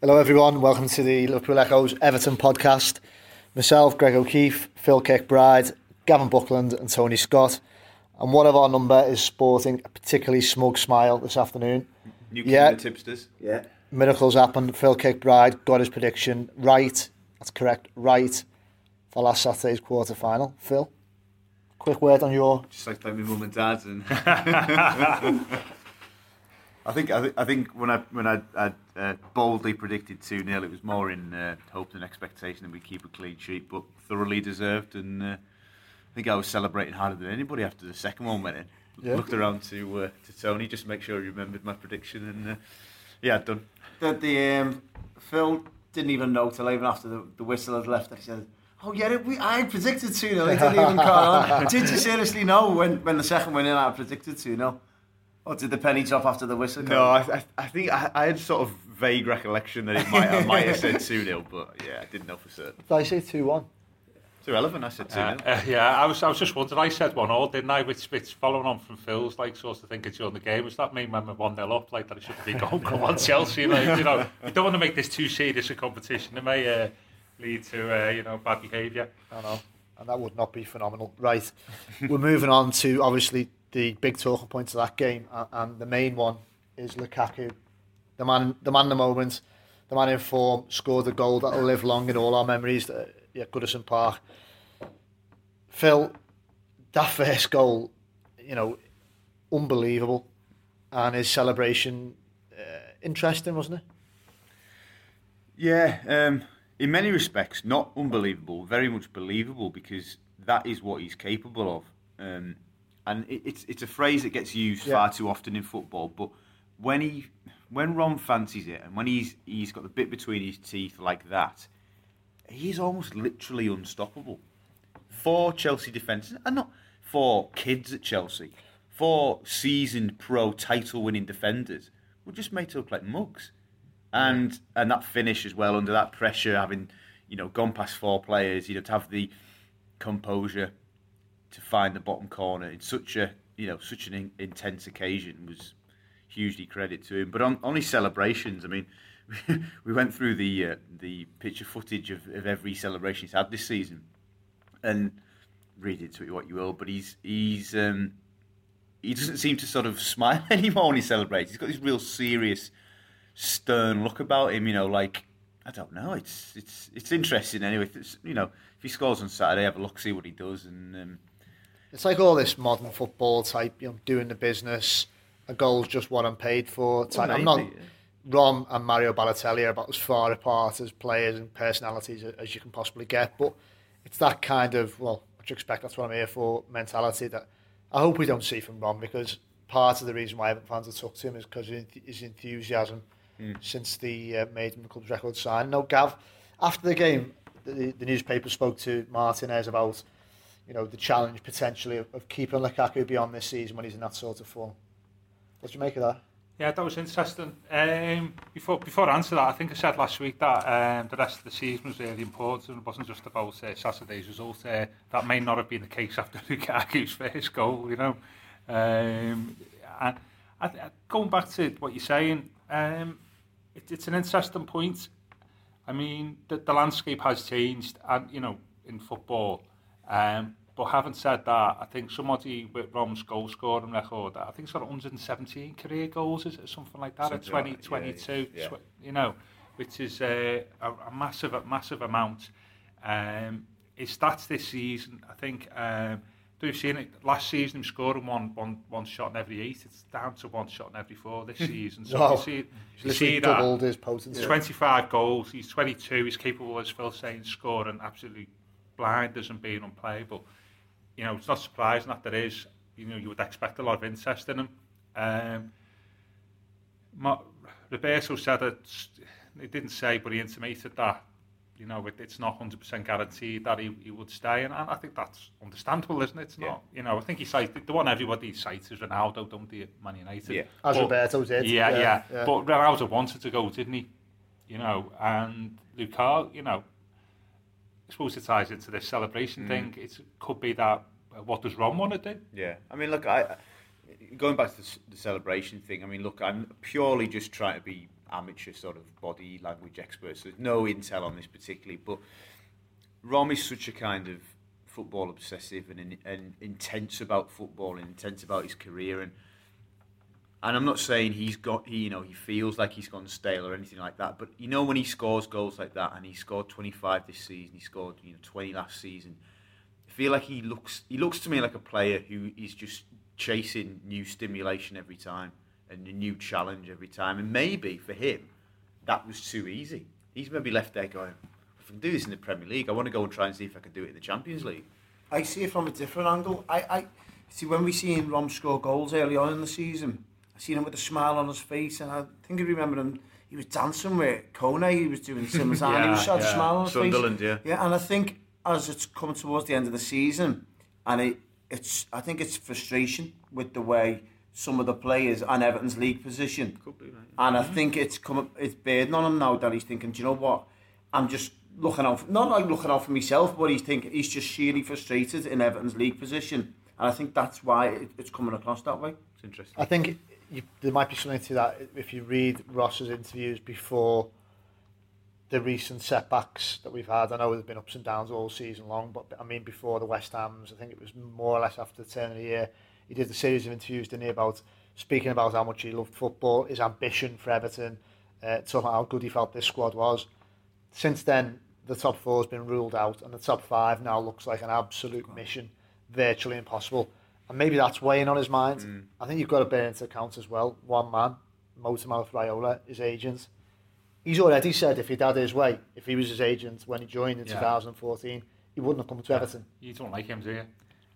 Hello, everyone. Welcome to the Liverpool Echo's Everton podcast. Myself, Greg O'Keeffe, Phil Kirkbride, Gavin Buckland, and Tony Scott. And one of our number is sporting a particularly smug smile this afternoon. New Yeah. yeah. tipsters. Yeah. Miracles happened. Phil Kirkbride got his prediction right. That's correct. Right for last Saturday's quarter final. Phil, quick word on your. Just like my mum and dad. And I think I, thi- I think when I when I, I uh, boldly predicted two 0 it was more in uh, hope than expectation that we keep a clean sheet, but thoroughly deserved. And uh, I think I was celebrating harder than anybody after the second one went in. Yeah. Looked around to uh, to Tony just to make sure he remembered my prediction, and uh, yeah, done. The, the um, Phil didn't even know till even after the, the whistle had left that he said, "Oh yeah, we, I predicted two 0 He didn't even call on. Did you seriously know when, when the second went in? I predicted two 0 Or did the penny drop after the whistle? No, I, I, I think I, I had sort of vague recollection that it might I might have said two 0 but yeah, I didn't know for certain. Did I say 2 1? It's irrelevant. I said two 0 Uh, uh, yeah, I was I was just wondering. I said one all, didn't I? Which, which following on from Phil's like sort of thinking during the game, was that me when we one 0 up, like that it should be going come on Chelsea, like you know, you don't want to make this too serious a competition. It may uh, lead to uh, you know bad behaviour. I know. And that would not be phenomenal. Right. We're moving on to obviously the big talking points of that game. And the main one is Lukaku. The man, the man in the moment, the man in form, scored a goal that will live long in all our memories at yeah, Goodison Park. Phil, that first goal, you know, unbelievable. And his celebration, uh, interesting, wasn't it? Yeah, um, in many respects, not unbelievable, very much believable because that is what he's capable of. Um, and it, it's it's a phrase that gets used Yeah. far too often in football. But when he when Rom fancies it, and when he's he's got the bit between his teeth like that, he's almost literally unstoppable. For Chelsea defenders, and not for kids at Chelsea, for seasoned pro title winning defenders, we're just made to look like mugs and and that finish as well under that pressure, having you know gone past four players, you know to have the composure to find the bottom corner in such a you know such an in, intense occasion was hugely credit to him. But on, on his celebrations, I mean, we went through the uh, the picture footage of, of every celebration he's had this season, and read into it what you will, but he's he's um, he doesn't seem to sort of smile anymore when he celebrates. He's got this real serious stern look about him. You know, like I don't know. It's it's it's interesting anyway. It's, you know, if he scores on Saturday, have a look, see what he does, and um, It's like all this modern football type, you know, doing the business. A goal's just what I'm paid for. Type. I'm not. Rom and Mario Balotelli are about as far apart as players and personalities as you can possibly get. But it's that kind of well, what you expect. That's what I'm here for. Mentality that I hope we don't see from Rom because part of the reason why Everton fans have took to him is because his enthusiasm since the uh, made him the club's record sign. No, Gav. After the game, the, the newspaper spoke to Martinez about you know the challenge potentially of, of keeping Lukaku beyond this season when he's in that sort of form. What do you make of that? Yeah, that was interesting. Um, before before I answer that, I think I said last week that um, the rest of the season was really important. It wasn't just about uh, Saturday's result. Uh, that may not have been the case after Lukaku's first goal, you know. Um, and I, I, going back to what you're saying, um, it, it's an interesting point. I mean, the, the landscape has changed, and you know, in football. Um, but having said that, I think somebody with Rom's goal scoring record, I think it's got 117 career goals, is it something like that? at Something 20, like that, yeah, yeah. tw- you know, which is uh, a, a massive, a massive amount. Um, his stats this season, I think, um, we've seen it last season, him scoring one, one, one shot in every eight. It's down to one shot in every four this season. So Wow. you see, He's you see literally that. doubled his potency. 25 goals. He's 22. He's capable, as Phil saying, scoring absolutely blind, blinders and being unplayable. You know, it's not surprising that there is. You know, you would expect a lot of interest in him. Um, Ma- Roberto said that he didn't say, but he intimated that you know it, it's not 100% guaranteed that he, he would stay, and, and I think that's understandable, isn't it? It's Yeah. not. You know, I think he cited the one everybody cites is Ronaldo, don't they? at Man United. Yeah. As But- Roberto did. Yeah, yeah, yeah. But Ronaldo wanted to go, didn't he? You know, and Lukaku, you know, I suppose it ties into this celebration thing. It could be that uh, what does Rom want to do? Yeah, I mean, look, I going back to the, the celebration thing. I mean, look, I'm purely just trying to be amateur sort of body language expert, so there's no intel on this particularly. But Rom is such a kind of football obsessive and, and intense about football and intense about his career and and I'm not saying he's got he you know he feels like he's gone stale or anything like that but you know when he scores goals like that and he scored 25 this season he scored you know 20 last season I feel like he looks he looks to me like a player who is just chasing new stimulation every time and a new challenge every time. And maybe for him that was too easy. He's maybe left there going if I can do this in the Premier League I want to go and try and see if I can do it in the Champions League. I see it from a different angle. I, I see when we seen Rom score goals early on in the season, seen him with a smile on his face, and I think I remember him. He was dancing with Kone. He was doing similar, yeah, and he was had yeah. a smile on his Sunderland, face. yeah. Yeah, and I think as it's coming towards the end of the season, and it, it's I think it's frustration with the way some of the players and Everton's league position. Could be, right? And I mm-hmm. think it's come it's burden on him now that he's thinking, do you know what? I'm just looking out, for, not like looking out for myself, but he's thinking he's just sheerly frustrated in Everton's league position, and I think that's why it, it's coming across that way. It's interesting. I think you, there might be something to that if you read Ross's interviews before the recent setbacks that we've had. I know there's been ups and downs all season long, but I mean before the West Hams, I think it was more or less after the turn of the year. He did a series of interviews, didn't he, about speaking about how much he loved football, his ambition for Everton, uh, talking about how good he felt this squad was. Since then, the top four has been ruled out, and the top five now looks like an absolute mission, virtually impossible. And maybe that's weighing on his mind. Mm. I think you've got to bear into account as well. One man, Motormouth Raiola, his agent. He's already said if he'd had his way, if he was his agent when he joined in Yeah. 2014, he wouldn't have come to Everton. You don't like him, do you?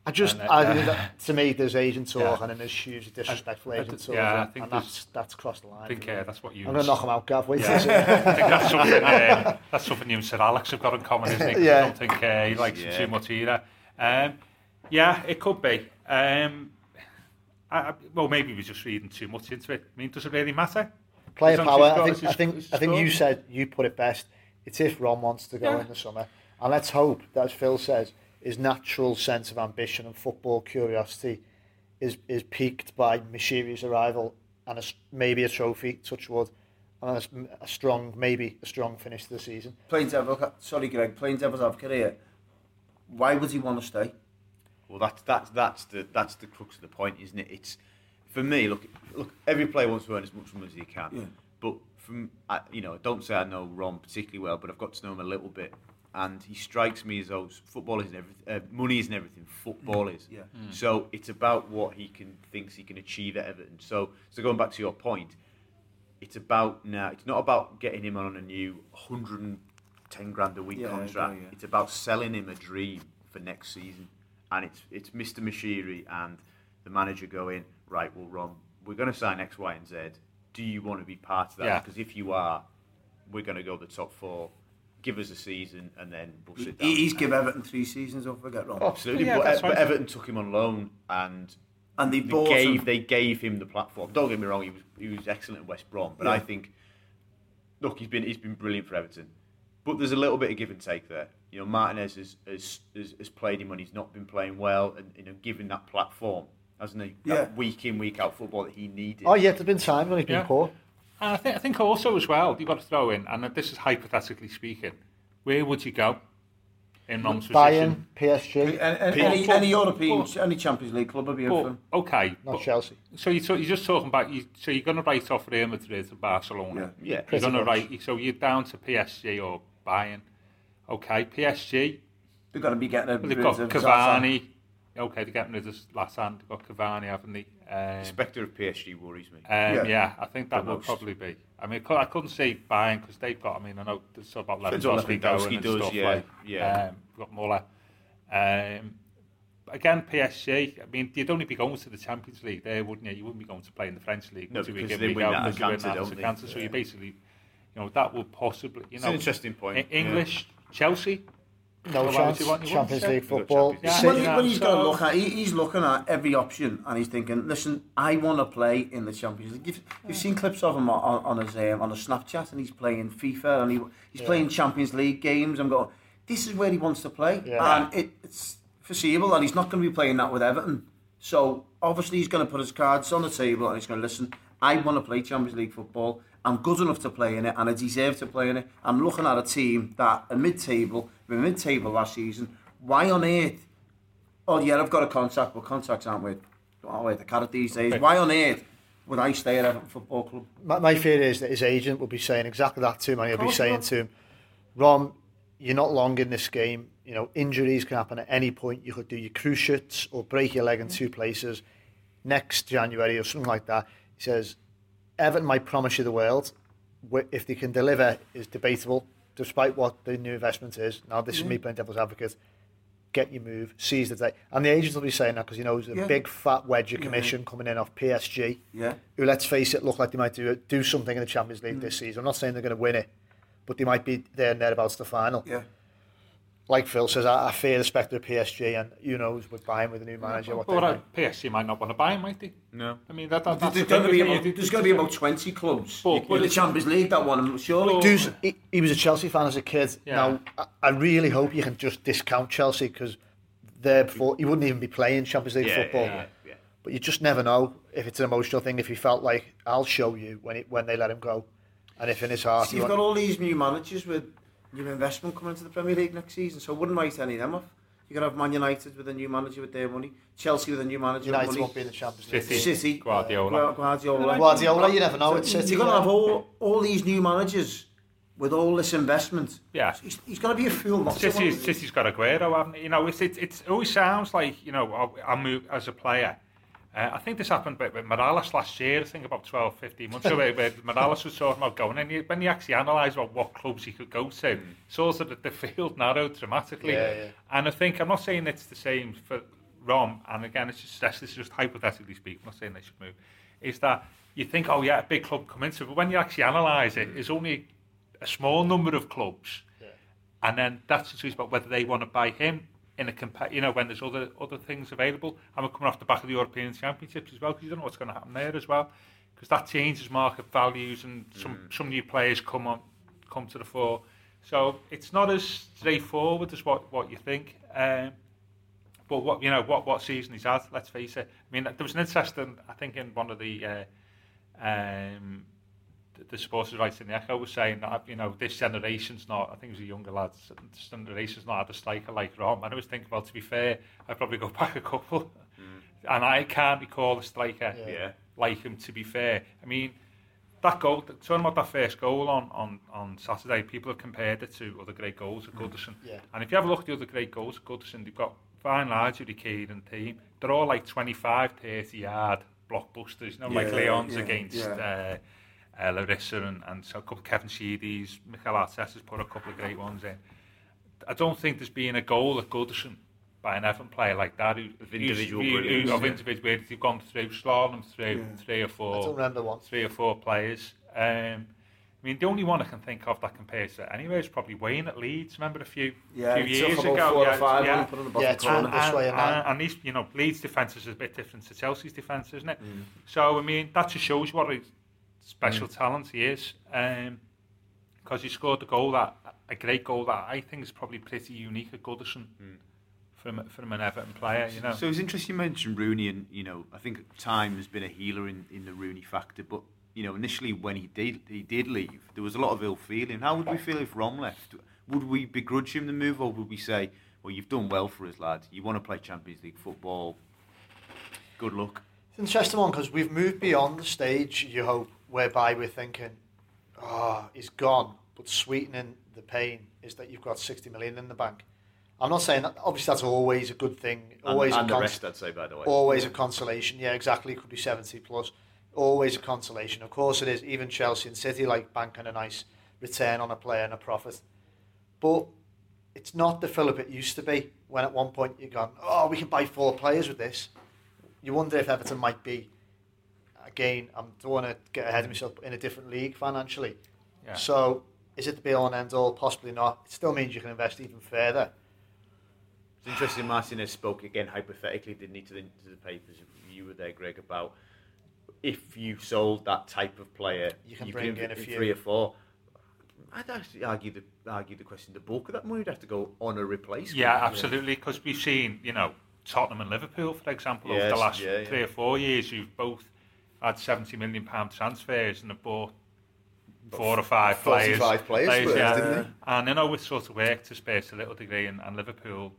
I just, And, uh, I yeah. think that, to me, there's agent talk Yeah. and then there's hugely disrespectful I- I agent th- talk, yeah, I think and that's that's crossed the line. I think for me. uh, that's what you. I'm going to knock him out, Gav. Wait Yeah. I think that's something. Um, that's something you and Sir Alex have got in common, isn't it? 'Cause Yeah. I don't think uh, he likes Yeah. it too much either. Um, yeah, it could be. Um, I, I- well, maybe we're just reading too much into it. I mean, does it really matter? Player As long as power. I think, I think, I think you said you put it best. It's if Rom wants to go Yeah. in the summer, and let's hope that, as Phil says, his natural sense of ambition and football curiosity is is piqued by Moshiri's arrival and a s maybe a trophy, touch wood, and a, s- a strong, maybe a strong finish to the season. Playing devil's sorry, Greg, playing devil's advocate here. Why would he want to stay? Well, that's that's that's the that's the crux of the point, isn't it? It's for me. Look, look. Every player wants to earn as much money as he can. Yeah. But from I, you know, don't say I know Rom particularly well, but I've got to know him a little bit, and he strikes me as though football isn't everything. Uh, money isn't everything. Football is. Yeah. So it's about what he can thinks he can achieve at Everton. So so going back to your point, it's about now. It's not about getting him on a new 110 grand a week Yeah, contract. agree, yeah. It's about selling him a dream for next season. And it's it's Mr. Moshiri and the manager going right. Well, Rom, we're going to sign X, Y, and Z. Do you want to be part of that? Yeah. Because if you are, we're going to go the top four. Give us a season, and then we'll sit down. He's give Everton three seasons, don't forget, Rom. Absolutely, Yeah, but, but. Everton took him on loan, and and they they gave him. they gave him the platform. Don't get me wrong, he was he was excellent at West Brom, but Yeah. I think look, he's been he's been brilliant for Everton. But there's a little bit of give and take there. You know, Martinez has has, has, has played him when he's not been playing well, and you know, given that platform, hasn't he? Yeah. Week in week out football that he needed. Oh yeah, there's been times when he's been Yeah. poor. And I think I think also as well, you've got to throw in, and this is hypothetically speaking, where would you go in Rom's Bayern, position? PSG, And, and, any, any European, but- any Champions League club would be in But, okay, not but- Chelsea. so you you're just talking about you. So you're going to write off Real Madrid and Barcelona. yeah, You're going to much. write. So you're down to PSG or Bayern. Okay, PSG. They've got to be getting Well, they've rid got of Cavani. Okay, they're getting rid of Lassand. They've got Cavani, haven't they? Um, the spectre of PSG worries me. Um, Yeah. yeah. I think that The will most. probably be. I mean, I couldn't say Bayern because they've got. I mean, I know there's stuff about what Lewandowski Lewandowski going and does, stuff yeah, like. yeah. Um, we've got Muller. Um, again, PSG. I mean, you'd only be going to the Champions League there, wouldn't you? You wouldn't be going to play in the French league. No, because they win week that out, as because you win cancer, that don't as a they? cancer. So Yeah. you basically, you know, that would possibly, you It's know, an interesting point. English Chelsea. No Well, chance. you Champions League football. Champions League. City- when, he, Yeah, when he's so- going to look at, he, he's looking at every option and he's thinking, listen, I want to play in the Champions League. You've, you've seen clips of him on, on his um, on a Snapchat and he's playing FIFA and he, he's Yeah. playing Champions League games. I'm going, this is where he wants to play, Yeah. and it, it's foreseeable, and he's not going to be playing that with Everton. So obviously he's going to put his cards on the table and he's going to listen. I want to play Champions League football. I'm good enough to play in it and I deserve to play in it. I'm looking at a team that are mid-table, we were mid-table last season. Why on earth? Oh yeah, I've got a contract, but contracts aren't with, oh wait, the carrot these days. Why on earth would I stay at Everton Football Club? My, my fear is that his agent will be saying exactly that to him, and he'll be saying not. to him, "Rom, you're not long in this game. You know, injuries can happen at any point. You could do your cruciates or break your leg in mm-hmm. two places next January or something like that. He says, Everton might promise you the world. If they can deliver, is debatable, despite what the new investment is. Now, this is me playing devil's advocate. Get your move, seize the day. And the agents will be saying that because he knows a Yeah. big fat wedge of commission coming in off PSG Yeah. who, let's face it, look like they might do do something in the Champions League Mm. this season. I'm not saying they're going to win it, but they might be there and thereabouts the final. Yeah. Like Phil says, I, I fear the spectre of PSG, and who knows with buying with a new manager what But they might. PSG might not want to buy him, might they? No. I mean, that, that, that's There's the going to be about, isn't there's going to be about 20 clubs But- in but the Champions League that want him. Surely. Dudes, he, he was a Chelsea fan as a kid. Yeah. Now, I, I really hope you can just discount Chelsea because there before he wouldn't even be playing Champions League Yeah, football. yeah, yeah. But you just never know if it's an emotional thing. If he felt like I'll show you when it when they let him go, and if in his heart So you've got all these new managers with new investment coming into the Premier League next season, so I wouldn't write any of them off. You're going to have Man United with a new manager with their money, Chelsea with a new manager United with won't be in the Champions League. City, City, Guardiola. Gua- Guardiola. Guardiola, you never know. So It's City. you're going to have all, all these new managers with all this investment. Yeah. He's, he's going to be a fool not to. City's, want- City's got Aguero, haven't they? You know, it's, it, it's, it always sounds like, you know, I'll, I'll move as a player. Uh, I think this happened with, with Morales last year, I think about 12, 15 months ago, where, Morales was talking about going, and you, when you actually analyse about what clubs he could go to, it's also that the field narrowed dramatically. Yeah, yeah. And I think, I'm not saying it's the same for Rom, and again, it's just, this is just hypothetically speaking, I'm not saying they should move, is that you think, oh yeah, a big club come into it, but when you actually analyse it, it's only a small number of clubs. And then that's the truth about whether they want to buy him in a compa- you know when there's other other things available. And we're coming off the back of the European Championships as well because you don't know what's going to happen there as well. Because that changes market values and some some new players come on come to the fore. So it's not as straightforward as what what you think. Um, but what you know what what season he's had let's face it. I mean there was an interesting I think in one of the uh, um, the, sports supporters rights in the Echo was saying that you know this generation's not. I think it was a younger lad. This generation's not had a striker like Rom. And I was thinking, well, to be fair, I'd probably go back a couple, and I can't recall a striker Yeah. Yeah. like him. To be fair, I mean that goal. Talking about that first goal on on on Saturday, people have compared it to other great goals at Goodison. Yeah. And if you have a look at the other great goals at Goodison, they've got fine lads, Uri Keane and team. They're all like 25, 30 yard blockbusters. You know, like Leon's yeah, against. yeah. Uh, uh, Larissa and, and so a couple of Kevin Sheedy's, Michael Arteta's put a couple of great ones in. I don't think there's been a goal at Goodison by an Everton player like that who, Of individual who's- who- brilliance, of yeah. individual where they've gone through, slalom through Yeah. three or I four don't remember one. three or four players. Um, I mean, the only one I can think of that compares to it anyway is probably Wayne at Leeds. Remember a few, Yeah, few he took years about ago? four yeah, or five yeah. and the Yeah, it's corner. one- this and that. and, and these, you know, Leeds' defence is a bit different to Chelsea's defence, isn't it? Mm. So, I mean, that just shows what a special mm. talent he is. Um, because he scored a goal that, a great goal that I think is probably pretty unique at Goodison hmm. from, from an Everton player, you know. So it's interesting you mentioned Rooney, and you know, I think time has been a healer in, in the Rooney factor. But you know, initially when he did he did leave, there was a lot of ill feeling. How would we feel if Rom left? Would we begrudge him the move, or would we say, "Well, you've done well for us, lad. You want to play Champions League football. Good luck." It's interesting one because we've moved beyond the stage, you hope, whereby we're thinking, ah, oh, he's gone, but sweetening the pain is that you've got 60 million in the bank. I'm not saying that, obviously, that's always a good thing, always, and a, the cons- rest, I'd say, by the way. always a consolation. Yeah, exactly. It could be 70 plus. Always a consolation. Of course, it is. Even Chelsea and City like banking a nice return on a player and a profit. But it's not the Philip it used to be when at one point you're gone, oh, we can buy four players with this. You wonder if Everton might be, again, I don't want to get ahead of myself, in a different league financially. Yeah. So is it the be all and end all? Possibly not. It still means you can invest even further. It's interesting. Martinez spoke again hypothetically, didn't he, to the, to the papers? You were there, Greg, about if you sold that type of player, You can bring in a few. three or four. I'd actually argue the argue the question. The bulk of that money would have to go on a replacement. Yeah, absolutely. Because we've seen, you know, Tottenham and Liverpool, for example, over the last yeah, yeah. three or four years, you've both had seventy million pound transfers and have bought four or five players. 45 players were, yeah. didn't they? And I know it sort of worked to Spurs to a little degree and, and Liverpool,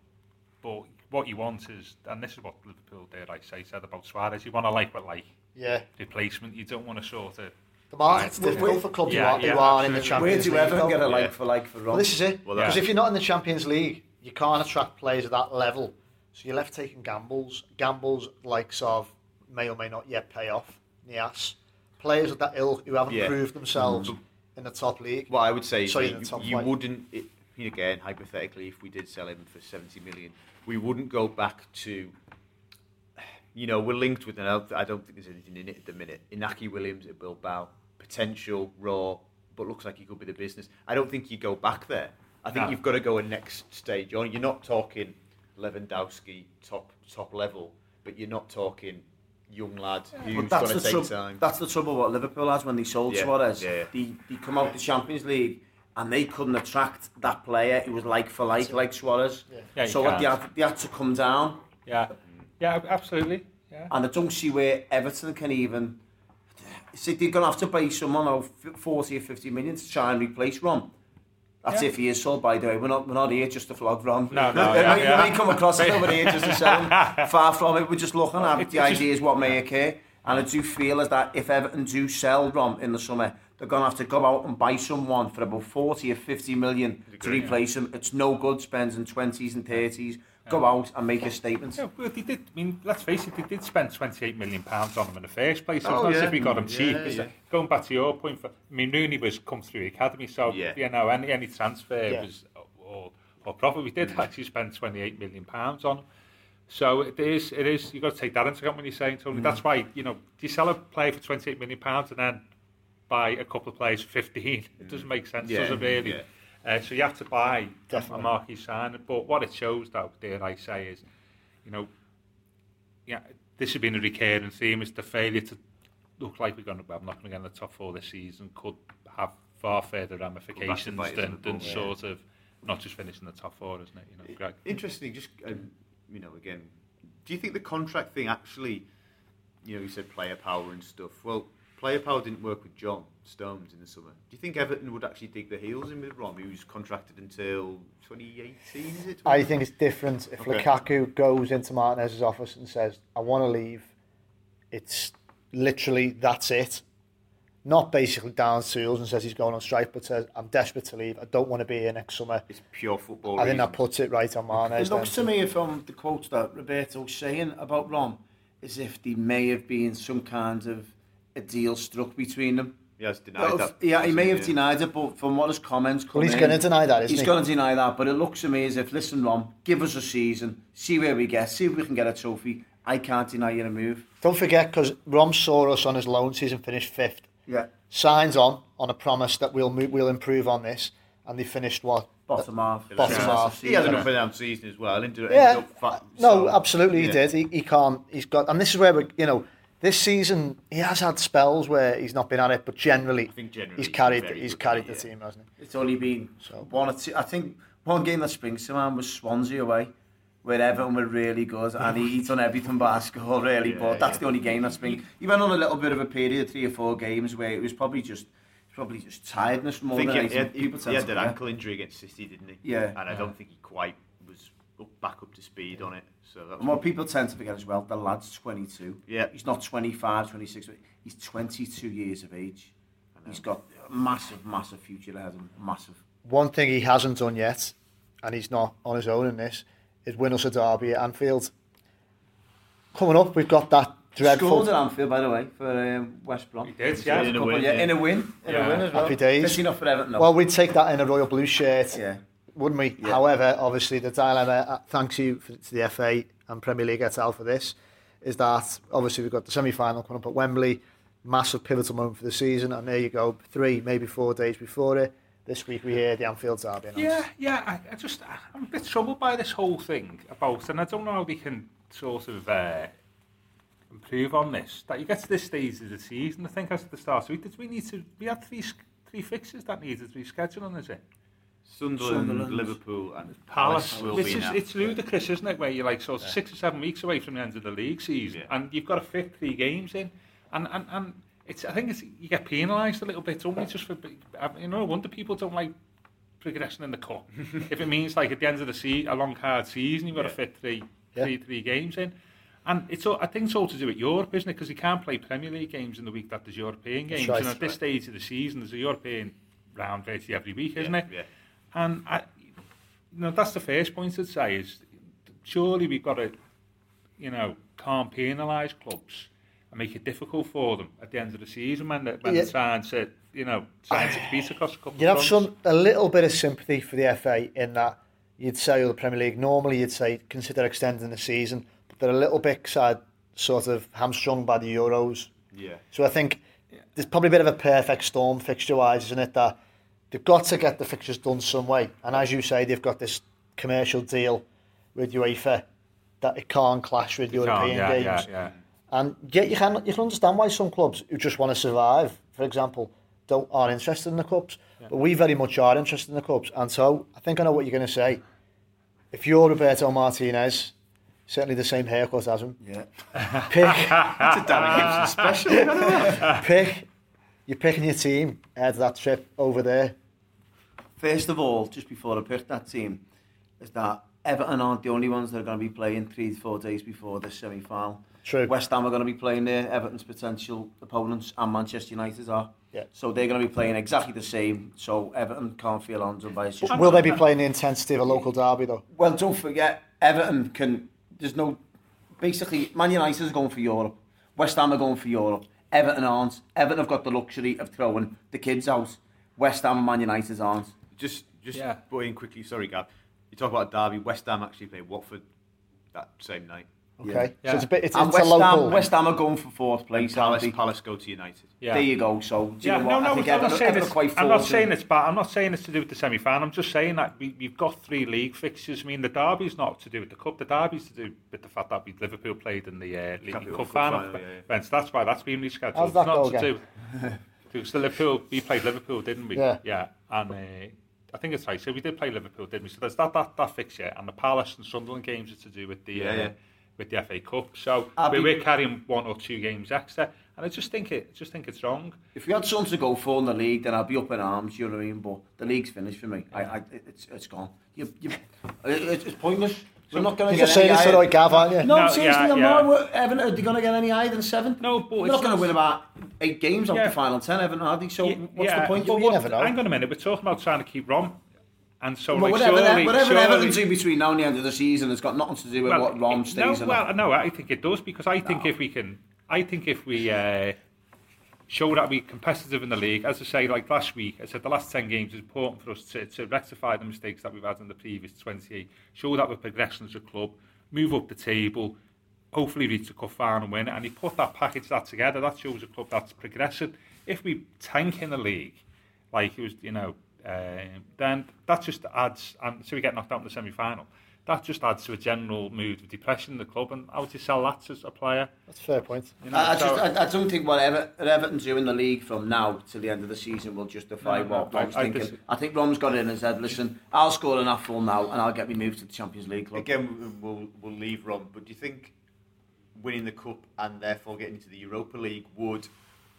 but what you want is, and this is what Liverpool, did, I say, said about Suarez, you want a like but like Yeah. replacement. You don't want to sort of The market's Right. difficult for clubs Yeah, who, are, who yeah, are in the absolutely. Where Champions do you ever get a like Yeah. for like for Well, this is it. Well, Because that's- if you're not in the Champions League, you can't attract players at that level. So you're left taking gambles. Gambles likes of may or may not yet pay off. Niasse. Players of that ilk who haven't Yeah. proved themselves mm-hmm. in the top league. Well, I would say Sorry, that the top you, you flight. wouldn't, it, again, hypothetically, if we did sell him for 70 million, we wouldn't go back to, you know, we're linked with an, I don't think there's anything in it at the minute. Inaki Williams at Bilbao, potential, raw, but looks like he could be the business. I don't think you go back there. I think No. you've got to go a next stage on. You're not talking Lewandowski top top level, but you're not talking young lad who's that's going the, to take trou- time. that's the trouble what Liverpool has when they sold Yeah, Suarez. yeah, yeah. They, they come out the Champions League and they couldn't attract that player who was like for like, like Suarez. Yeah, you so what they had, they had to come down. yeah, yeah, absolutely. Yeah. And I don't see where Everton can even. See, they're going to have to pay someone of 40 or 50 million to try and replace Rom. That's Yeah. if he is sold, by the way. We're not, we're not here just to flog Rom. No, no, It yeah, may- yeah. May come across it over here just to sell him. Far from it. We're just looking at It- the it's just- ideas what may occur. And I do feel as that if Everton do sell Rom in the summer, they're going to have to go out and buy someone for about 40 or 50 million to Agree, replace him. It's no good spending 20s and 30s. Go um, out and make a statement. Yeah, well, they did. I mean, let's face it, they did spend 28 million pounds on him in the first place. So Oh, it's not as if we got him cheap. is yeah. it? Going back to your point, for, I mean, Rooney was come through the academy, so Yeah. you know, any any transfer Yeah. was or, or profit. We did actually spend 28 million pounds on. him. So it is, it is. You got to take that into account when you're saying Tony. That's mm. why you know, do you sell a player for 28 million pounds and then buy a couple of players for 15? It doesn't mm. make sense, Yeah, does it really? yeah. Uh, so you have to buy a, a marquee sign. But what it shows, though, dare I say, is you know, yeah, this has been a recurring theme. Is the failure to look like we're going to, well, not going to get in the top four this season could have far further ramifications us than, than yeah. sort of not just finishing the top four, isn't it? You know, Greg? Interesting, just um, you know, again, do you think the contract thing actually, you know, you said player power and stuff. Well, player power didn't work with John Stones in the summer. Do you think Everton would actually dig their heels in with Rom, who's contracted until 2018? Is it? I think it's different if Okay. Lukaku goes into Martinez's office and says, I want to leave. It's literally, that's it. Not basically down tools and says he's going on strike, but says, I'm desperate to leave. I don't want to be here next summer. it's pure football. I think that reasons. puts it right on Martinez. It looks then. to me from um, the quotes that Roberto's saying about Rom, as if there may have been some kind of a deal struck between them. He has denied that. yeah, he may have Yeah. denied it, but from what his comments come Well, he's in, going to deny that, isn't he's he? going to deny that. But it looks to me as if, listen, Rom, give us a season, see where we get, see if we can get a trophy. I can't deny you a move. Don't forget, because Rom saw us on his loan season finish fifth. Yeah, Signs on on a promise that we'll mo- we'll improve on this, and they finished what? bottom half. Bottom Yeah. half. He had an up and down season as well. Ended, Yeah, ended up fat, no, so- absolutely he did. He, he can't. He's got, and this is where we, you know, this season he has had spells where he's not been at it, but generally, I think generally he's he's carried very he's carried yeah. the team, hasn't he? It's only been So- one or two. I think one game that springs to mind was Swansea away, where Everton were really good, and he, he's done everything but score really. Yeah, but that's yeah. the only game that springs. He went on a little bit of a period, three or four games, where it was probably just probably just tiredness I more think than he, he, anything. had, he, People he tend had to that ankle injury against City, didn't he? Yeah. And I don't think he quite was up, back up to speed on it. So that's and what people tend to forget as well, the lad's 22. Yeah. He's not 25, 26, he's 22 years of age. He's got a massive, massive future ahead of him, massive. One thing he hasn't done yet, and he's not on his own in this, is win us a derby at Anfield. Coming up, we've got that dreadful. Scored at Anfield, by the way, for um, West Brom. He did, yeah. In a, couple, win, yeah. yeah. in a win. In yeah. a win as well. Happy days. Especially not for Everton, no. Well, we'd take that in a Royal Blue shirt. Yeah. Wouldn't we? Yeah. However, obviously, the dilemma, uh, thanks you for, to the FA and Premier League et al. for this, is that obviously we've got the semi final coming up at Wembley, massive pivotal moment for the season, and there you go, three, maybe four days before it. This week we hear the Anfield derby. announced. Yeah, yeah. I, I just I'm a bit troubled by this whole thing about, and I don't know how we can sort of uh, improve on this. That you get to this stage of the season, I think as at the start of the week, did we need to? We had three three fixes that needed rescheduling, is it? Sunderland, Sunderland. Liverpool, and Palace, Palace will which be is now. it's ludicrous, isn't it? Where you're like sort of six or seven weeks away from the end of the league season, Yeah. and you've got to fit three games in, and and and it's I think it's you get penalised a little bit, don't? Just for you know, no wonder people don't like progression in the cup. if it means like at the end of the season, a long hard season, you've got to fit three, Yeah. three, three games in. And it's all, I think it's all to do with Europe, isn't it? Because you can't play Premier League games in the week that there's European games. right. and at this stage of the season, there's a European round virtually every week, isn't yeah, it? Yeah. And I, you know, that's the first point I'd say is surely we've got to, you know, can't penalise clubs and make it difficult for them at the end of the season when they're, when Yeah. they're trying to, you know, trying to compete across a couple You'd of have fronts. some a little bit of sympathy for the FA in that you'd say or the Premier League normally you'd say consider extending the season, but they're a little bit sad, sort of hamstrung by the Euros. Yeah. So I think there's probably a bit of a perfect storm fixture wise, isn't it? That they've got to get the fixtures done some way, and as you say, they've got this commercial deal with UEFA that it can't clash with You can't, European yeah, games. yeah, yeah. And yet you can you can understand why some clubs who just want to survive, for example, don't aren't interested in the cups. But we very much are interested in the cups. And so I think I know what you're going to say. If you're Roberto Martinez, certainly the same haircut as him, Yeah. pick That's a Danny Gibson special. pick you're picking your team ahead of that trip over there. First of all, just before I pick that team, is that Everton aren't the only ones that are going to be playing three to four days before the semi-final. True. West Ham are going to be playing there, Everton's potential opponents, and Manchester United are. Yeah. So they're going to be playing exactly the same. So Everton can't feel unbiased. Just Will they be playing the intensity of a local derby though? Well, don't forget, Everton can. There's no. Basically, Man United going for Europe. West Ham are going for Europe. Everton aren't. Everton have got the luxury of throwing the kids out. West Ham and Man United aren't. Just just Yeah. yeah. in quickly, sorry, Gav. You talk about Derby. West Ham actually played Watford that same night. Okay. Yeah. So it's a bit it's, And it's a West local Ham, West Ham are going for fourth And place. Palace, aren't? Palace go to United. Yeah. There you go. So do you know no, what? no, I think I'm not saying Everton it's. quite I'm not saying it's bad. I'm not saying it's to do with the semi-final. I'm just saying that we, we've got three league fixtures. I mean, the derby's not to do with the cup. The derby's to do with the fact that we Liverpool played in the uh, League Cup Cup final. final, yeah, yeah. events. That's why that's been rescheduled. How's that it's not go to again? do. Because the Liverpool, we played Liverpool, didn't we? Yeah. Yeah, and uh, I think it's right. So we did play Liverpool, didn't we? So there's that that that fixture, and the Palace and Sunderland games are to do with the Yeah, uh, yeah. with the FA Cup. So we, be- we're carrying one or two games extra, and I just think it, just think it's wrong. If we had something to go for in the league, then I'd be up in arms. You know what I mean? But the league's finished for me. I, I, it's, it's gone. You, you, it, it's pointless. We're not going to get saying this right Gav, aren't you? No, no seriously, yeah, I'm yeah. not. Everton uh, are they going to get any higher than seven? No, but we're not going to win about eight games yeah. off the final ten, Everton are they? So yeah, what's yeah. the point? But you what, never know. Hang on a minute, we're talking about trying to keep Rom. And so, well, like, whatever, surely, whatever surely, Everton's do between now and the end of the season, has got nothing to do with well, what Rom stays. No, in. well, no, I think it does because I think if we can, I think if we. Uh, show that we're competitive in the league, as I say, like last week, I said the last ten games is important for us to, to rectify the mistakes that we've had in the previous twenty-eight, show that we're progressing as a club, move up the table, hopefully reach the cup final win and you put that package that together, that shows a club that's progressing. If we tank in the league, like it was, you know, um, then that just adds, and so we get knocked out in the semi-final. That just adds to a general mood of depression in the club, and how would you sell that as a player? That's a fair point. You know, I, I, so- just, I, I don't think whatever Everton do in the league from now till the end of the season will justify No, no, what I- Rom's I thinking. dis- I think Rom's got in and said, listen, I'll score an full now and I'll get me moved to the Champions League club. Again, we'll we'll leave Rom, but do you think winning the cup and therefore getting into the Europa League would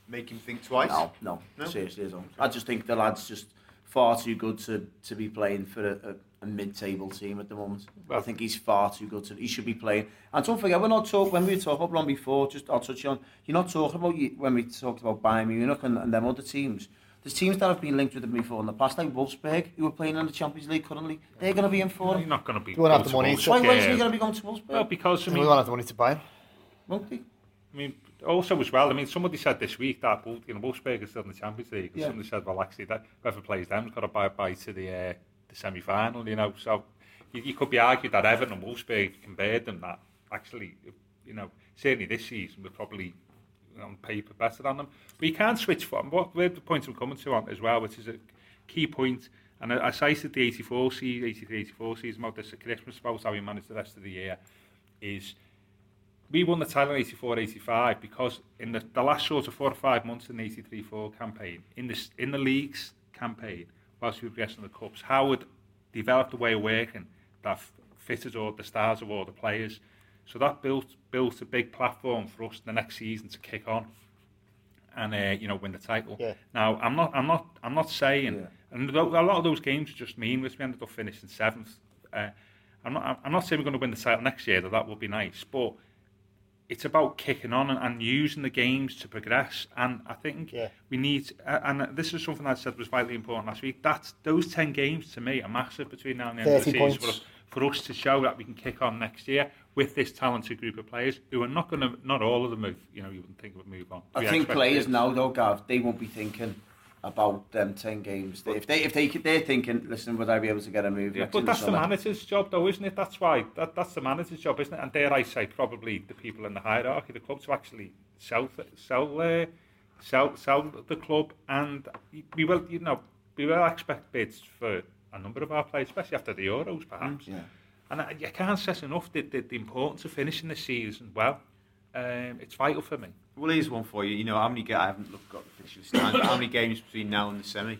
make him think twice? No, no, No? seriously, I don't. I just think the lad's just far too good to, to be playing for a, a, a mid-table team at the moment. I think he's far too good to. He should be playing. And don't forget, we're not talking when we talked about Rom before. Just I'll touch on. You're not talking about when we talked about Bayern Munich and, and them other teams. There's teams that have been linked with him before in the past, like Wolfsburg, who are playing in the Champions League currently. They're going to be in for You're not going to be. You won't have the to money Wolves. to- Why, why is he going to be going to Wolfsburg? Well, because I we mean, won't have the money to buy him. Won't he? I mean, also as well. I mean, somebody said this week that you know Wolfsburg is still in the Champions League. And Yeah. Somebody said, well, actually, that whoever plays them's got to buy buy to the uh, the semi final. You know, so you, you could be argued that Everton and Wolfsburg compared them. That actually, you know, certainly this season we're probably on paper better than them. But you can't switch from what where the point I'm coming to on as well, which is a key point. And I, I cited the 84 season, 83, 84 season about this at Christmas about how we managed the rest of the year. Is we won the title in 84 85 because in the, the last sort of four or five months in the 83 4 campaign, in, this, in the league's campaign, whilst we were progressing the Cups, Howard developed the way of working that fitted all the stars of all the players. So that built built a big platform for us the next season to kick on. and uh, you know win the title. Yeah. Now I'm not I'm not I'm not saying, Yeah. and a lot of those games just meaningless. We ended up finishing seventh. Uh, I'm not I'm not saying we're going to win the title next year. That that would be nice, but it's about kicking on and, and using the games to progress. And I think Yeah. we need, uh, and this is something I said was vitally important last week. That's those ten games to me are massive between now and the end of the season for us, for us to show that we can kick on next year with this talented group of players who are not going to, not all of them, move, you know, you wouldn't think would move on. I We think players kids. now though, Gav, they won't be thinking about them ten games. They- If they if they they're thinking, listen, would I be able to get a move? Yeah, but that's the summer? manager's job, though, isn't it? That's why that, that's the manager's job, isn't it? And dare I say, probably the people in the hierarchy, the club, to actually sell, sell, uh, sell, sell the club, and we will, you know, we will expect bids for a number of our players, especially after the Euros, perhaps. Yeah. And I, I can't stress enough the, the, the importance of finishing the season well. Um, it's vital for me. Well, here's one for you. You know, how many? Ga- I haven't looked got the fixture list but how many games between now and the semi?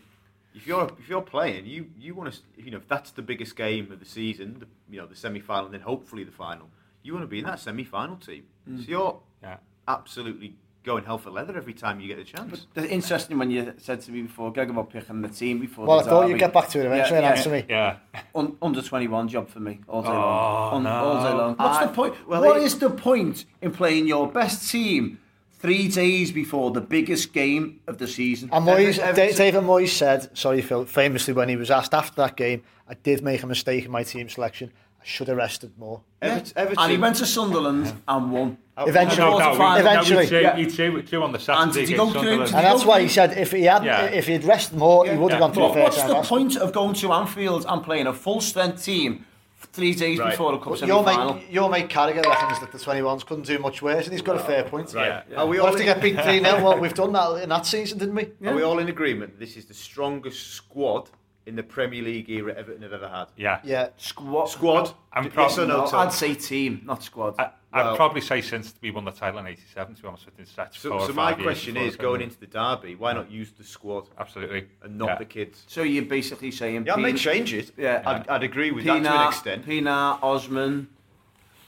If you're if you're playing, you you want to you know if that's the biggest game of the season, the, you know the semi final, and then hopefully the final. You want to be in that semi final team. Mm. So you're Yeah. absolutely going hell for leather every time you get a chance. The interesting when you said to me before, Greg, about picking the team before. Well, I thought you'd get back to it eventually Yeah, and yeah. answer me. Yeah. Un, under 21 job for me all day Oh, long. Un, no. All day long. What's I- the point? well, what it- is the point in playing your best team three days before the biggest game of the season. And Moyes, David Moyes said, sorry Phil, famously when he was asked after that game, I did make a mistake in my team selection. I should have rested more. Yeah. Everton. And he went to Sunderland yeah. and won. Eventually, no, no, no, eventually, no, two, yeah. you two, on the Saturday and, go through, and that's why he said if he had, yeah. if he'd rested more, yeah. he would have yeah. gone to. But what's the point of going to Anfield and playing a full strength team three days Right. before the cup But semi your final? mate, your mate Carragher reckons that the 21s couldn't do much worse, and he's got a fair point. Right. Yeah. Are we We all have to get beat 3 0. Well, we've done that in that season, didn't we? Are we all in agreement? This is the strongest squad in the Premier League era Everton have ever had. Yeah. Yeah. Squad. Squad. I'm yes or no? No, I'd say team, not squad. I, I'd probably say since we won the title in '87, to be honest with you, that's So, so my question is, going into the derby, why not use the squad absolutely and not yeah. the kids? so you're basically saying Yeah, I'd make Pienaar- changes. Yeah. I'd, I'd agree with that to an extent. Pienaar, Osman,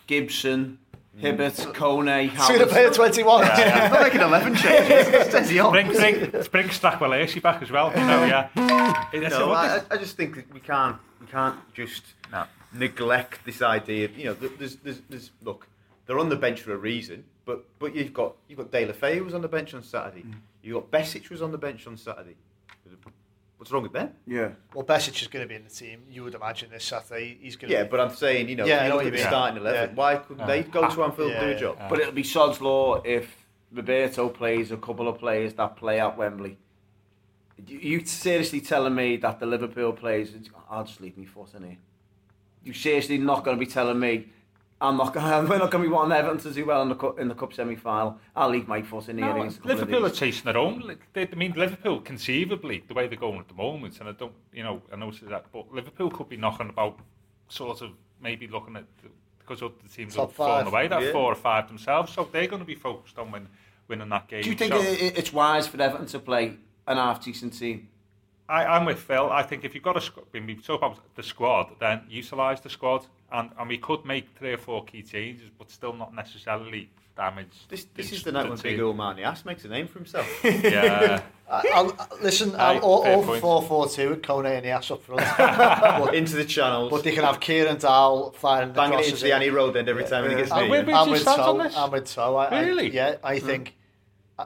Gibson, mm. Hibbert, Kone, So to play Howard. at 21. I'm not making 11 changes. Says he on. Bring, bring, bring Stracqualursi back as well. You know, yeah. It's No, a- I, I just think that we can't we can't just No. neglect this idea. You know, there's, there's, there's look, they're on the bench for a reason, but but you've got you've got Deulofeu was on the bench on Saturday. Mm. You've got Besic was on the bench on Saturday. What's wrong with them? Yeah. Well, Besic is going to be in the team. You would imagine this Saturday. He's going to Yeah, be. but I'm saying, you know, Yeah, I you know look what at the you starting eleven. Yeah. Why couldn't they go to Anfield and do a job? yeah. But it'll be sod's law if Roberto plays a couple of players that play at Wembley. You, you seriously telling me that the Liverpool players, I'll oh, just leave me foot in here. You seriously not going to be telling me I'm not going. We're not going to be wanting Everton to do well in the cup, in the cup semi final. I'll leave my foot in the No, against a couple of Liverpool are chasing their own. Like, They, I mean, Liverpool conceivably, the way they're going at the moment, and I don't, you know, I notice that, but Liverpool could be knocking about, sort of, maybe looking at the, because other teams Top have fallen five, away, that yeah. four or five themselves, so they're going to be focused on win, winning that game. Do you think so, it, it- it's wise for Everton to play an half decent team? I, I'm with Phil. I think if you've got a squad, when we talk about the squad, then utilise the squad, and, and we could make three or four key changes, but still not necessarily damage. This, this is the night the when Big team. Old Man Ass makes a name for himself. Yeah, I- I'll, listen, Aye, I'm all, fair all point. 4 4 2 with Kone and the ass up front. but, Into the channels, but they can have Kieran Dowell firing the banging it crosses into the Annie Road end every time he gets Uh, near. where- you. where- I'm with stand Toe. I'm with Toe. I, I- Really? yeah, I think uh,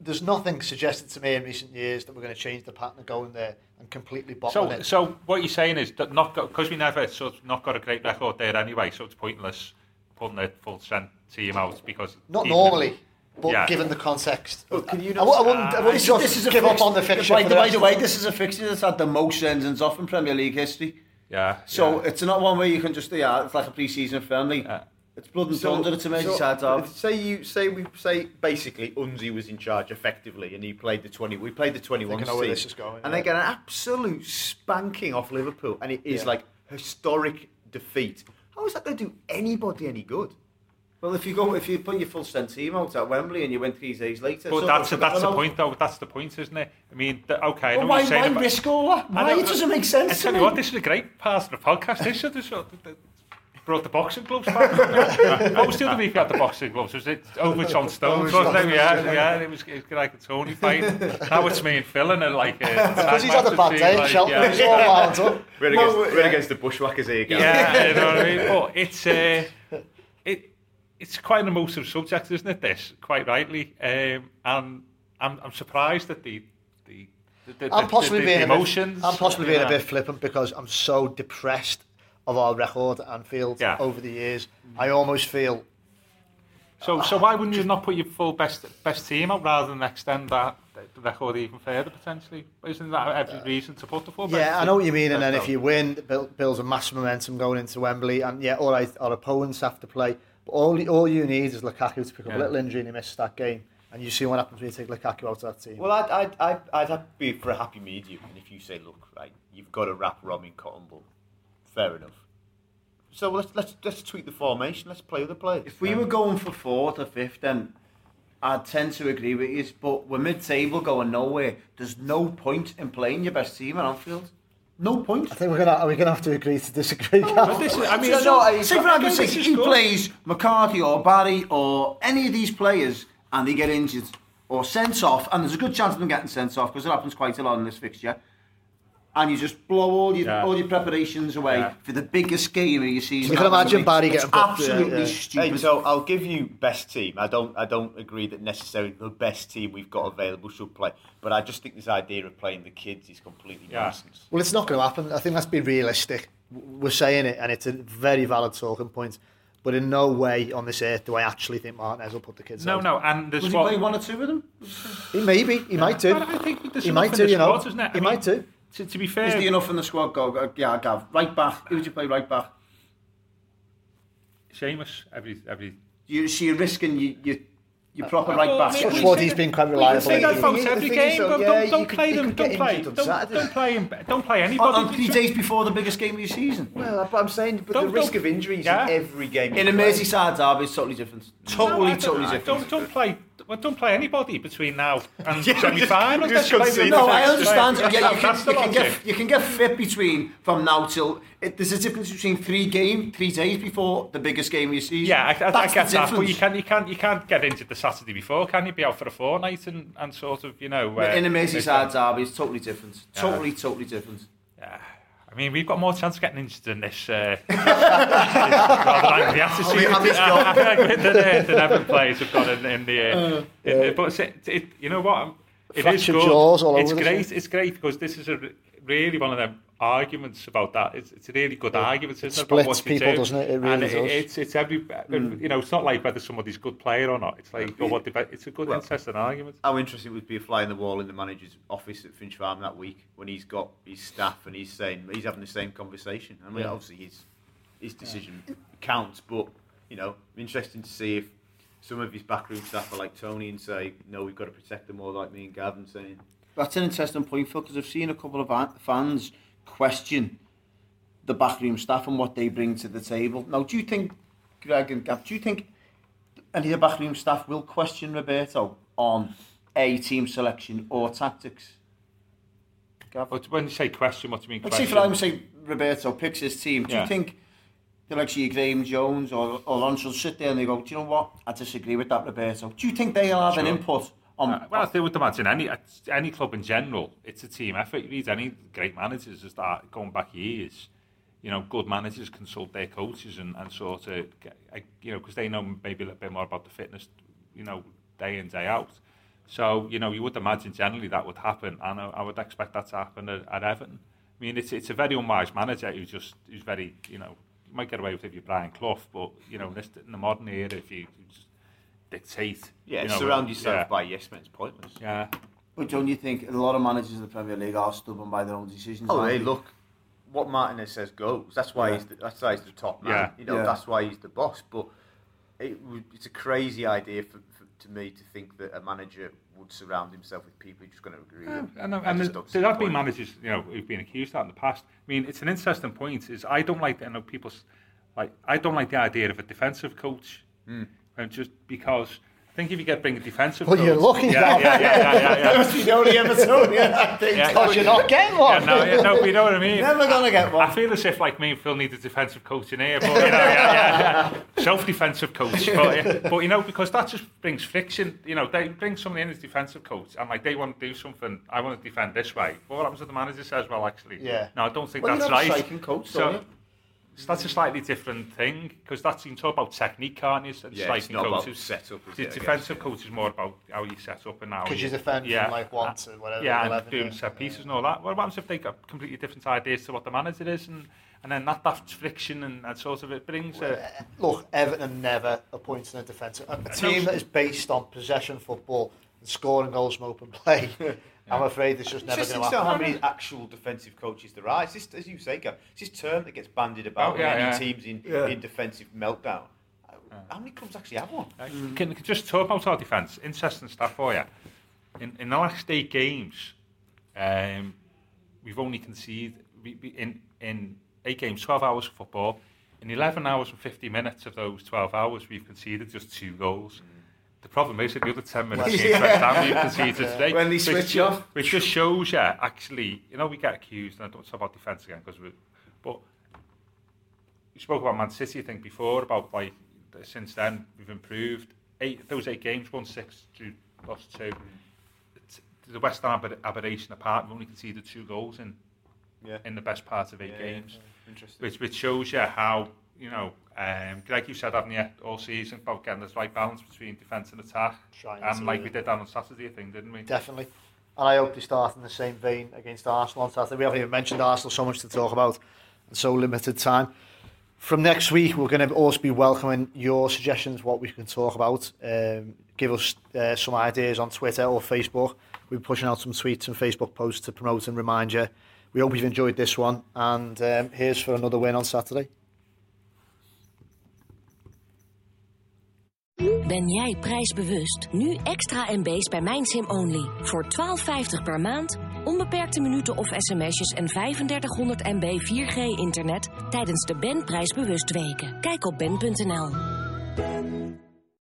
there's nothing suggested to me in recent years that we're going to change the pattern of going there and completely bottle So, it. so what you're saying is that not because we never so of not got a great record there anyway, so it's pointless putting a full strength team out because Not even- normally, but Yeah. given the context. But can you I, not- wou- I wouldn't, I Ah, wouldn't just give up on the fixture. By, for the, the by the way, this is a fixture that's had the most endings off in Premier League history. Yeah. So yeah. it's not one where you can just yeah, it's like a pre-season friendly. Yeah. It's blood and thunder. It's a Merseyside so, derby. say you say we say basically Unzi was in charge effectively and he played the 20 we played the 21 Think I know where this is going, and yeah. they get an absolute spanking off Liverpool and it is Yeah. like historic defeat how is that going to do anybody any good Well, if you go, if you put your full strength team out at Wembley and you win three days later, But so that's I've that's the forgotten point, though. That's the point, isn't it? I mean, th- okay. I know Well, why, saying why about- risk all that? Why? It doesn't make sense I to tell me. you what, this is a great part of the podcast. This should, this should, brought the boxing gloves back. what was the other week we had the boxing gloves? Was it over John Stones? wasn't it? Yeah, yeah. It was, it was like a Tony fight. now it's me and Phil and like. Because he's had a bad day in Shelton, yeah. he's all wound up. We're against, we're against the bushwhackers here, guys. Yeah, you know what I mean. But it's uh, it it's quite an emotive subject, isn't it? This quite rightly, um, and I'm I'm surprised that the the. the, the I'm possibly the, being the a bit, emotions. I'm possibly being yeah. a bit flippant because I'm so depressed of our record at Anfield Yeah. over the years. I almost feel So, so why wouldn't you not put your full best best team out rather than extend that the record even further potentially? Isn't that every reason to put the full best? Yeah, I know what you mean. And then if you win, it builds a massive momentum going into Wembley. And yeah, all right, our opponents have to play. But all all you need is Lukaku to pick up Yeah. a little injury and he misses that game. And you see what happens when you take Lukaku out of that team. Well, I'd, I'd, I'd, I'd have to be for a happy medium. And if you say, look, right, you've got to wrap Rom in cotton ball, fair enough. So let's, let's, let's tweak the formation. Let's play with the players. If we were going for fourth or fifth, then I'd tend to agree with you. But we're mid-table going nowhere. There's no point in playing your best team at Anfield. No point. I think we're gonna are we gonna have to agree to disagree. But this is, I mean, So, so- no, I- say for argument's sake, he good. plays McCarthy or Barry or any of these players and they get injured or sent off, and there's a good chance of them getting sent off because it happens quite a lot in this fixture. And you just blow all your Yeah. all your preparations away Yeah. for the biggest game of your season. You can imagine Barry getting booked, absolutely yeah. stupid. Hey, so I'll give you best team. I don't, I don't agree that necessarily the best team we've got available should play, but I just think this idea of playing the kids is completely Yeah. nonsense. Well, it's not going to happen. I think let's be realistic. We're saying it, and it's a very valid talking point. But in no way on this earth do I actually think Martinez will put the kids No, out. no, and there's Would he what play one or two of them? He maybe, he might do. I think there's He might do, you know. squad, isn't it? I He mean, might do. To, to be Is fair, there enough in the squad? Go, go uh, yeah, Gav. Right back. Who would you play right back? Seamus every every. You see, you're risking you, you, your proper uh, right well, back. I mean, Touch we wood, say- he's been quite We can reliable. say that lately. about The every game. though, Don't, yeah, don't, don't play you them. Don't play. Don't, don't play him. Don't play anybody. on three days before the biggest game of your season. Well, but I'm saying, but Don't- the risk of injuries yeah. in every game. In a. Merseyside derby, it's totally different. Totally, I don't- totally different. Don't, don't play. Well, don't play anybody between now and Yeah, semi-finals. just Let's play concede them No, I understand. time. Yeah, you can, you can get you can get fit between from now till it, there's a difference between three game, three days before the biggest game of see. Yeah, I, I, I get the that, but you can't, you can't, you can't get injured the Saturday before, can you? Be out for a fortnight and, and sort of, you know. Uh, In a Merseyside derby, it's totally different. Yeah. Totally, totally different. Yeah. I mean, we've got more chance of getting injured than this. Uh, rather than the attitude I'm just uh, than, uh, than Everton players have got in, in the. Uh, in the but it's, it, you know what? It is Fractured good. jaws all it's over great. It's great because this is a really one of them arguments about that. It's, it's a really good argument. Isn't it, splits about what people, do. doesn't it? It really and does. it's it's every hmm. you know it's not like whether somebody's a good player or not. It's like or what they, it's a good Well, interesting argument. How interesting it would be a fly in the wall in the manager's office at Finch Farm that week when he's got his staff and he's saying he's having the same conversation. I mean, Yeah. obviously his his decision counts, but you know, interesting to see if some of his backroom staff are like Tony and say, "No, we've got to protect them," or like me and Gavin saying, That's an interesting point, Phil, because I've seen a couple of fa- fans question the backroom staff and what they bring to the table. Now, do you think, Greg and Gav, do you think any of the backroom staff will question Roberto on A, team selection or tactics? Gav? When you say question, what do you mean question? Let's say, for say Roberto picks his team. Do yeah. you think they'll actually Graham Jones or, or Lawrence will sit there and they go, do you know what? I disagree with that, Roberto. Do you think they'll have sure. an input on... Uh, well, I would imagine any any club in general, it's a team effort. You read any great managers is that going back years, you know, good managers consult their coaches and, and sort of, uh, you know, because they know maybe a little bit more about the fitness, you know, day in day out. So you know, you would imagine generally that would happen, and I, I would expect that to happen at, at Everton. I mean, it's it's a very unwise manager who's just who's very, you know, you might get away with it if you're Brian Clough, but you know, in, this, in the modern era, if you just dictate, "Yeah, you know, surround yourself yeah. by yes men." It's pointless. Yeah. But don't you think a lot of managers in the Premier League are stubborn by their own decisions? Oh, hey, look, what Martinez says goes. That's why Yeah. he's the, that's why he's the top man. Yeah. You know, Yeah. that's why he's the boss. But it, it's a crazy idea for, for to me to think that a manager would surround himself with people who're just going to agree. Yeah, with. and, and there don't there the have been managers, you know, who've been accused of that in the past. I mean, it's an interesting point. Is I don't like, I know people, like, I don't like the idea of a defensive coach, Hmm. And just because I think if you get bring a defensive Well, coach, you're lucky Yeah, yeah, yeah, yeah, yeah. Must be the only think. Yeah. Because you're not getting one. Yeah, no, yeah, no, but you know what I mean. Never gonna get one. I feel as if like me and Phil need a defensive coach in here, but you know, yeah, yeah, yeah. self-defensive coach. But, but you know, because that just brings friction. You know, they bring someone in as defensive coach, and like they want to do something. I want to defend this way. But what happens if the manager says, "Well, actually, Yeah. no, I don't think Well, that's you're not a right." coach, so, don't you? So that's a slightly different thing because that's you can talk about technique, can't you? And Yeah, it's striking not about coaches. setup, is The it, I guess? defensive coach is more about how you set up and how Because you defend from like one to whatever. yeah, 11, and doing yeah. set pieces and all that. What happens if they got completely different ideas to what the manager is, and, and then that, that friction and, that sort of it brings a, uh, Look, Everton never appointed a defensive. A, a team that is based on possession football and scoring goals from open play. I'm afraid it's just never just going to to know happen. how many actual defensive coaches there are. It's just, as you say, Gav, it's this term that gets bandied about Oh, yeah, when yeah. team's in, Yeah. in defensive meltdown. How many clubs actually have one? Uh, Can, can just talk about our defence. Interesting stuff for you. In, in the last eight games, um, we've only conceded we, we, in in eight games, twelve hours of football. In eleven hours and fifty minutes of those twelve hours, we've conceded just two goals. The problem is that the other ten minutes Yeah. West Ham we've conceded today. When they switch ju- off. which just shows you actually, you know, we get accused, and I don't talk about defence again because we, but you spoke about Man City, I think, before about like since then we've improved. Eight those eight games, won six, drew, lost two. It's- The West Ham aber- aberration apart, we've only conceded two goals in Yeah. in the best part of eight Yeah, games, which which shows you how you know, um, like you said, haven't you, all season about getting this right balance between defence and attack, Trying and like we did that on Saturday, I think, didn't we? Definitely. And I hope they start in the same vein against Arsenal on Saturday. We haven't even mentioned Arsenal, so much to talk about, and so limited time. From next week, we're going to also be welcoming your suggestions, what we can talk about. Um, give us uh, some ideas on Twitter or Facebook. We'll be pushing out some tweets and Facebook posts to promote and remind you. We hope you've enjoyed this one, and um, here's for another win on Saturday. Ben jij prijsbewust? Nu extra MB's bij MijnSim Only. Voor 12,50 per maand, onbeperkte minuten of sms'jes en 3500 MB 4G internet tijdens de Ben prijsbewust weken. Kijk op ben.nl.